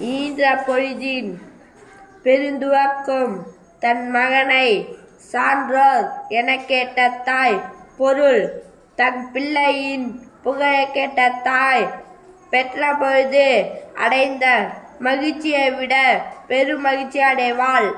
ஈன்ற பொழுதின் பெருந்துவக்கும் தன் மகனை சான்றோர் எனக் கேட்ட தாய் பொருள் தன் பிள்ளையின் புகழைக் கேட்ட தாய் பெற்ற பொழுது அடைந்த மகிழ்ச்சியை விட பெரும் மகிழ்ச்சி அடைவாள்